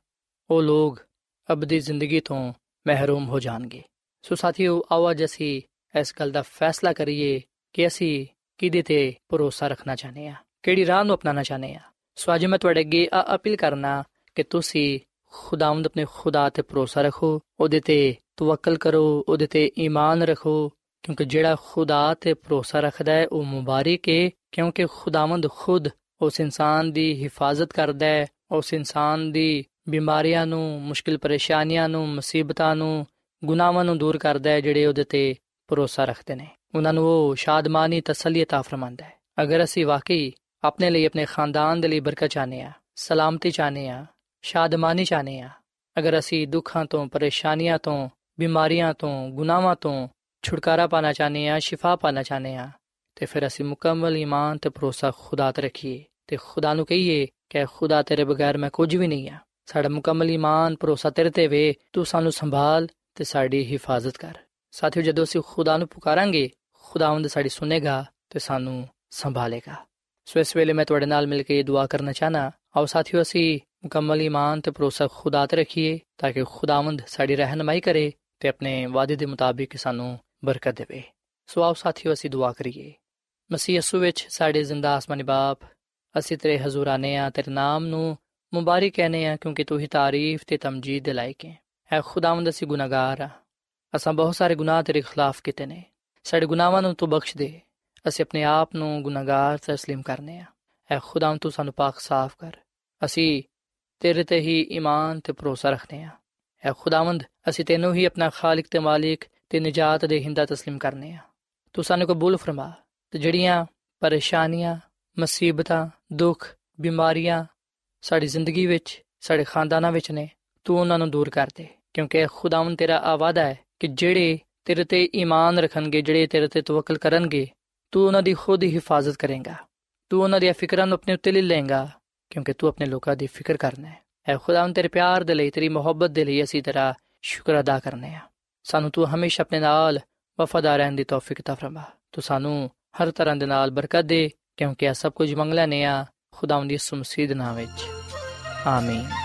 ਉਹ ਲੋਕ ਅਬਦੀ ਜ਼ਿੰਦਗੀ ਤੋਂ ਮਹਿਰੂਮ ਹੋ ਜਾਣਗੇ। ਸੋ ਸਾਥੀਓ, ਆਓ ਅੱਜ ਅਸੀਂ ਇਸ ਗੱਲ ਦਾ ਫੈਸਲਾ ਕਰੀਏ ਕਿ ਅਸੀਂ ਕਿਹਦੇ ਤੇ ਭਰੋਸਾ ਰੱਖਣਾ ਚਾਹਨੇ ਆ ਕਿਹੜੀ ਰਾਹ ਨੂੰ ਅਪਣਾਉਣਾ ਚਾਹਨੇ ਆ ਸੋ ਅੱਜ ਮੈਂ ਤੁਹਾਡੇ ਅੱਗੇ ਆ ਅਪੀਲ ਕਰਨਾ ਕਿ ਤੁਸੀਂ ਖੁਦਾਵੰਦ ਆਪਣੇ ਖੁਦਾ ਤੇ ਭਰੋਸਾ ਰੱਖੋ, ਉਹਦੇ ਤੇ ਤਵੱਕਲ ਕਰੋ, ਉਹਦੇ ਤੇ ਈਮਾਨ ਰੱਖੋ, ਕਿਉਂਕਿ ਜਿਹੜਾ ਖੁਦਾ ਤੇ ਭਰੋਸਾ ਰੱਖਦਾ ਹੈ, ਉਹ ਮੁਬਾਰਕ ਹੈ ਕਿਉਂਕਿ ਖੁਦਾਵੰਦ ਖੁਦ ਉਸ ਇਨਸਾਨ ਦੀ ਹਿਫਾਜ਼ਤ ਕਰਦਾ ਹੈ, ਉਸ ਇਨਸਾਨ ਦੀ ਬਿਮਾਰੀਆਂ ਨੂੰ, ਮੁਸ਼ਕਿਲ ਪਰੇਸ਼ਾਨੀਆਂ ਨੂੰ, ਮੁਸੀਬਤਾਂ ਨੂੰ ਗੁਨਾਹਾਂ ਨੂੰ ਦੂਰ ਕਰਦਾ ਹੈ ਜਿਹੜੇ ਉਹਦੇ ਤੇ ਭਰੋਸਾ ਰੱਖਦੇ ਨੇ ਉਹਨਾਂ ਨੂੰ ਉਹ ਸ਼ਾਦਮਾਨੀ ਤਸੱਲੀ عطا ਫਰਮਾਂਦਾ ਹੈ ਅਗਰ ਅਸੀਂ ਵਾਕਈ ਆਪਣੇ ਲਈ ਆਪਣੇ ਖਾਨਦਾਨ ਦੇ ਲਈ ਬਰਕਤ ਚਾਹਨੇ ਆ ਸਲਾਮਤੀ ਚਾਹਨੇ ਆ ਸ਼ਾਦਮਾਨੀ ਚਾਹਨੇ ਆ ਅਗਰ ਅਸੀਂ ਦੁੱਖਾਂ ਤੋਂ ਪਰੇਸ਼ਾਨੀਆਂ ਤੋਂ ਬਿਮਾਰੀਆਂ ਤੋਂ ਗੁਨਾਹਾਂ ਤੋਂ ਛੁਟਕਾਰਾ ਪਾਣਾ ਚਾਹਨੇ ਆ ਸ਼ਿਫਾ ਪਾਣਾ ਚਾਹਨੇ ਆ ਤੇ ਫਿਰ ਅਸੀਂ ਮੁਕੰਮਲ ਈਮਾਨ ਤੇ ਭਰੋਸਾ ਖੁਦਾ ਤੇ ਰੱਖੀਏ ਤੇ ਖੁਦਾ ਨੂੰ ਕਹੀਏ ਕਿ ਖੁਦਾ ਤੇਰੇ ਬਗੈਰ ਮੈਂ ਕੁਝ ਵੀ ਨਹੀਂ ਆ ਸਾਡਾ ਮੁਕੰਮਲ ਈਮਾਨ ਭਰੋਸਾ ਤੇਰੇ ਤੇ ਵੇ ਤੂੰ ਸਾਨੂੰ ਸੰਭਾਲ ਤੇ ਸਾਡੀ ਹਿਫਾਜ਼ਤ ਕਰ। ਸਾਥੀਓ, ਜਦੋਂ ਅਸੀਂ ਖੁਦਾ ਨੂੰ ਪੁਕਾਰਾਂਗੇ ਖੁਦਾਵੰਦ ਸਾਡੀ ਸੁਨੇਗਾ ਤੇ ਸਾਨੂੰ ਸੰਭਾਲੇਗਾ। ਸੋ ਇਸ ਵੇਲੇ ਮੈਂ ਤੁਹਾਡੇ ਨਾਲ ਮਿਲ ਕੇ ਦੁਆ ਕਰਨਾ ਚਾਹਨਾ, ਆਓ ਸਾਥੀਓ, ਅਸੀਂ ਮੁਕੰਮਲ ਈਮਾਨ ਤੇ ਭਰੋਸਾ ਖੁਦਾ ਤੇ ਰੱਖੀਏ, ਤਾਂ ਕਿ ਖੁਦਾਵੰਦ ਸਾਡੀ ਰਹਿਨਮਾਈ ਕਰੇ ਤੇ ਆਪਣੇ ਵਾਅਦੇ ਦੇ ਮੁਤਾਬਿਕ ਸਾਨੂੰ ਬਰਕਤ ਦੇਵੇ। ਸੋ ਆਓ ਸਾਥੀਓ, ਅਸੀਂ ਦੁਆ ਕਰੀਏ। ਮਸੀਹ ਯਸੂ ਵਿੱਚ ਸਾਡੇ ਜ਼ਿੰਦਾ ਆਸਮਾਨੀ ਬਾਪ, ਅਸੀਂ ਤੇਰੇ ਹਜ਼ੂਰ ਆਨੇ ਆ, ਤੇਰੇ ਨਾਮ ਨੂੰ ਮੁਬਾਰਕ ਕਹਨੇ ਆ, ਕਿਉਂਕਿ ਤੂੰ ਹੀ ਤਾਰੀਫ ਤੇ ਤਮਜੀਦ ਦੇ ਲਾਇਕ ਹੈ। ਐ ਖੁਦਾਵੰਦ ਅਸੀਂ ਗੁਨਾਹਗਾਰ ਆ ਅਸਾਂ ਬਹੁਤ ਸਾਰੇ ਗੁਨਾਹ ਤੇਰੇ ਖਿਲਾਫ ਕੀਤੇ ਨੇ ਸਾਡੇ ਗੁਨਾਹਾਂ ਨੂੰ ਤੂੰ ਬਖਸ਼ ਦੇ ਅਸੀਂ ਆਪਣੇ ਆਪ ਨੂੰ ਗੁਨਾਹਗਾਰ تسلیم ਕਰਨੇ ਆ ਐ ਖੁਦਾਵੰਦ ਤੂੰ ਸਾਨੂੰ پاک ਸਾਫ਼ ਕਰ ਅਸੀਂ ਤੇਰੇ ਤੇ ਹੀ ਈਮਾਨ ਤੇ ਭਰੋਸਾ ਰੱਖਦੇ ਆ ਐ ਖੁਦਾਵੰਦ ਅਸੀਂ ਤੈਨੂੰ ਹੀ ਆਪਣਾ ਖਾਲਕ ਤੇ ਮਾਲਿਕ ਤੇ ਨਜਾਤ ਦੇ ਹਿੰਦਾ تسلیم ਕਰਨੇ ਆ ਤੂੰ ਸਾਨੂੰ ਕਬੂਲ ਫਰਮਾ ਤੇ ਜਿਹੜੀਆਂ ਪਰੇਸ਼ਾਨੀਆਂ ਮੁਸੀਬਤਾਂ ਦੁੱਖ ਬਿਮਾਰੀਆਂ ਸਾਡੀ ਜ਼ਿੰਦਗੀ ਵਿੱਚ ਸਾਡੇ ਖਾਨਦਾਨਾਂ ਵਿੱਚ ਨੇ ਤੂੰ ਉਹਨਾਂ ਨੂੰ ਦੂਰ ਕਰ ਦੇ, ਕਿਉਂਕਿ ਖੁਦਾਵੰਦ ਤੇਰਾ ਆਵਾਦਾ ਹੈ ਕਿ ਜਿਹੜੇ ਤੇਰੇ ਤੇ ਈਮਾਨ ਰੱਖਣਗੇ, ਜਿਹੜੇ ਤੇਰੇ ਤੇ ਤਵੱਕਲ ਕਰਨਗੇ, ਤੂੰ ਉਹਨਾਂ ਦੀ ਖੁਦ ਹੀ ਹਿਫਾਜ਼ਤ ਕਰੇਗਾ। ਤੂੰ ਉਹਨਾਂ ਦੀਆਂ ਫਿਕਰਾਂ ਨੂੰ ਆਪਣੇ ਉੱਤੇ ਲੈ ਲਏਗਾ, ਕਿਉਂਕਿ ਤੂੰ ਆਪਣੇ ਲੋਕਾਂ ਦੀ ਫਿਕਰ ਕਰਨਾ ਹੈ। ਐ ਖੁਦਾਵੰਦ, ਤੇਰੇ ਪਿਆਰ ਦੇ ਲਈ, ਤੇਰੀ ਮੁਹੱਬਤ ਦੇ ਲਈ ਅਸੀਂ ਤੇਰਾ ਸ਼ੁਕਰ ਅਦਾ ਕਰਨੇ ਆ। ਸਾਨੂੰ ਤੂੰ ਹਮੇਸ਼ਾ ਆਪਣੇ ਨਾਲ ਵਫਾਦਾਰ ਰਹਿਣ ਦੀ ਤੌਫੀਕ ਤਾ ਫਰਮਾ। ਤੂੰ ਸਾਨੂੰ ਹਰ ਤਰ੍ਹਾਂ ਦੇ ਨਾਲ ਬਰਕਤ ਦੇ, ਕਿਉਂਕਿ ਇਹ ਸਭ ਕੁਝ ਮੰਗ ਲੈਨੇ ਆ ਖੁਦਾਵੰਦ ਦੀ ਸੁਮਸੀਦ ਨਾਮ ਵਿੱਚ। ਆਮੀਨ।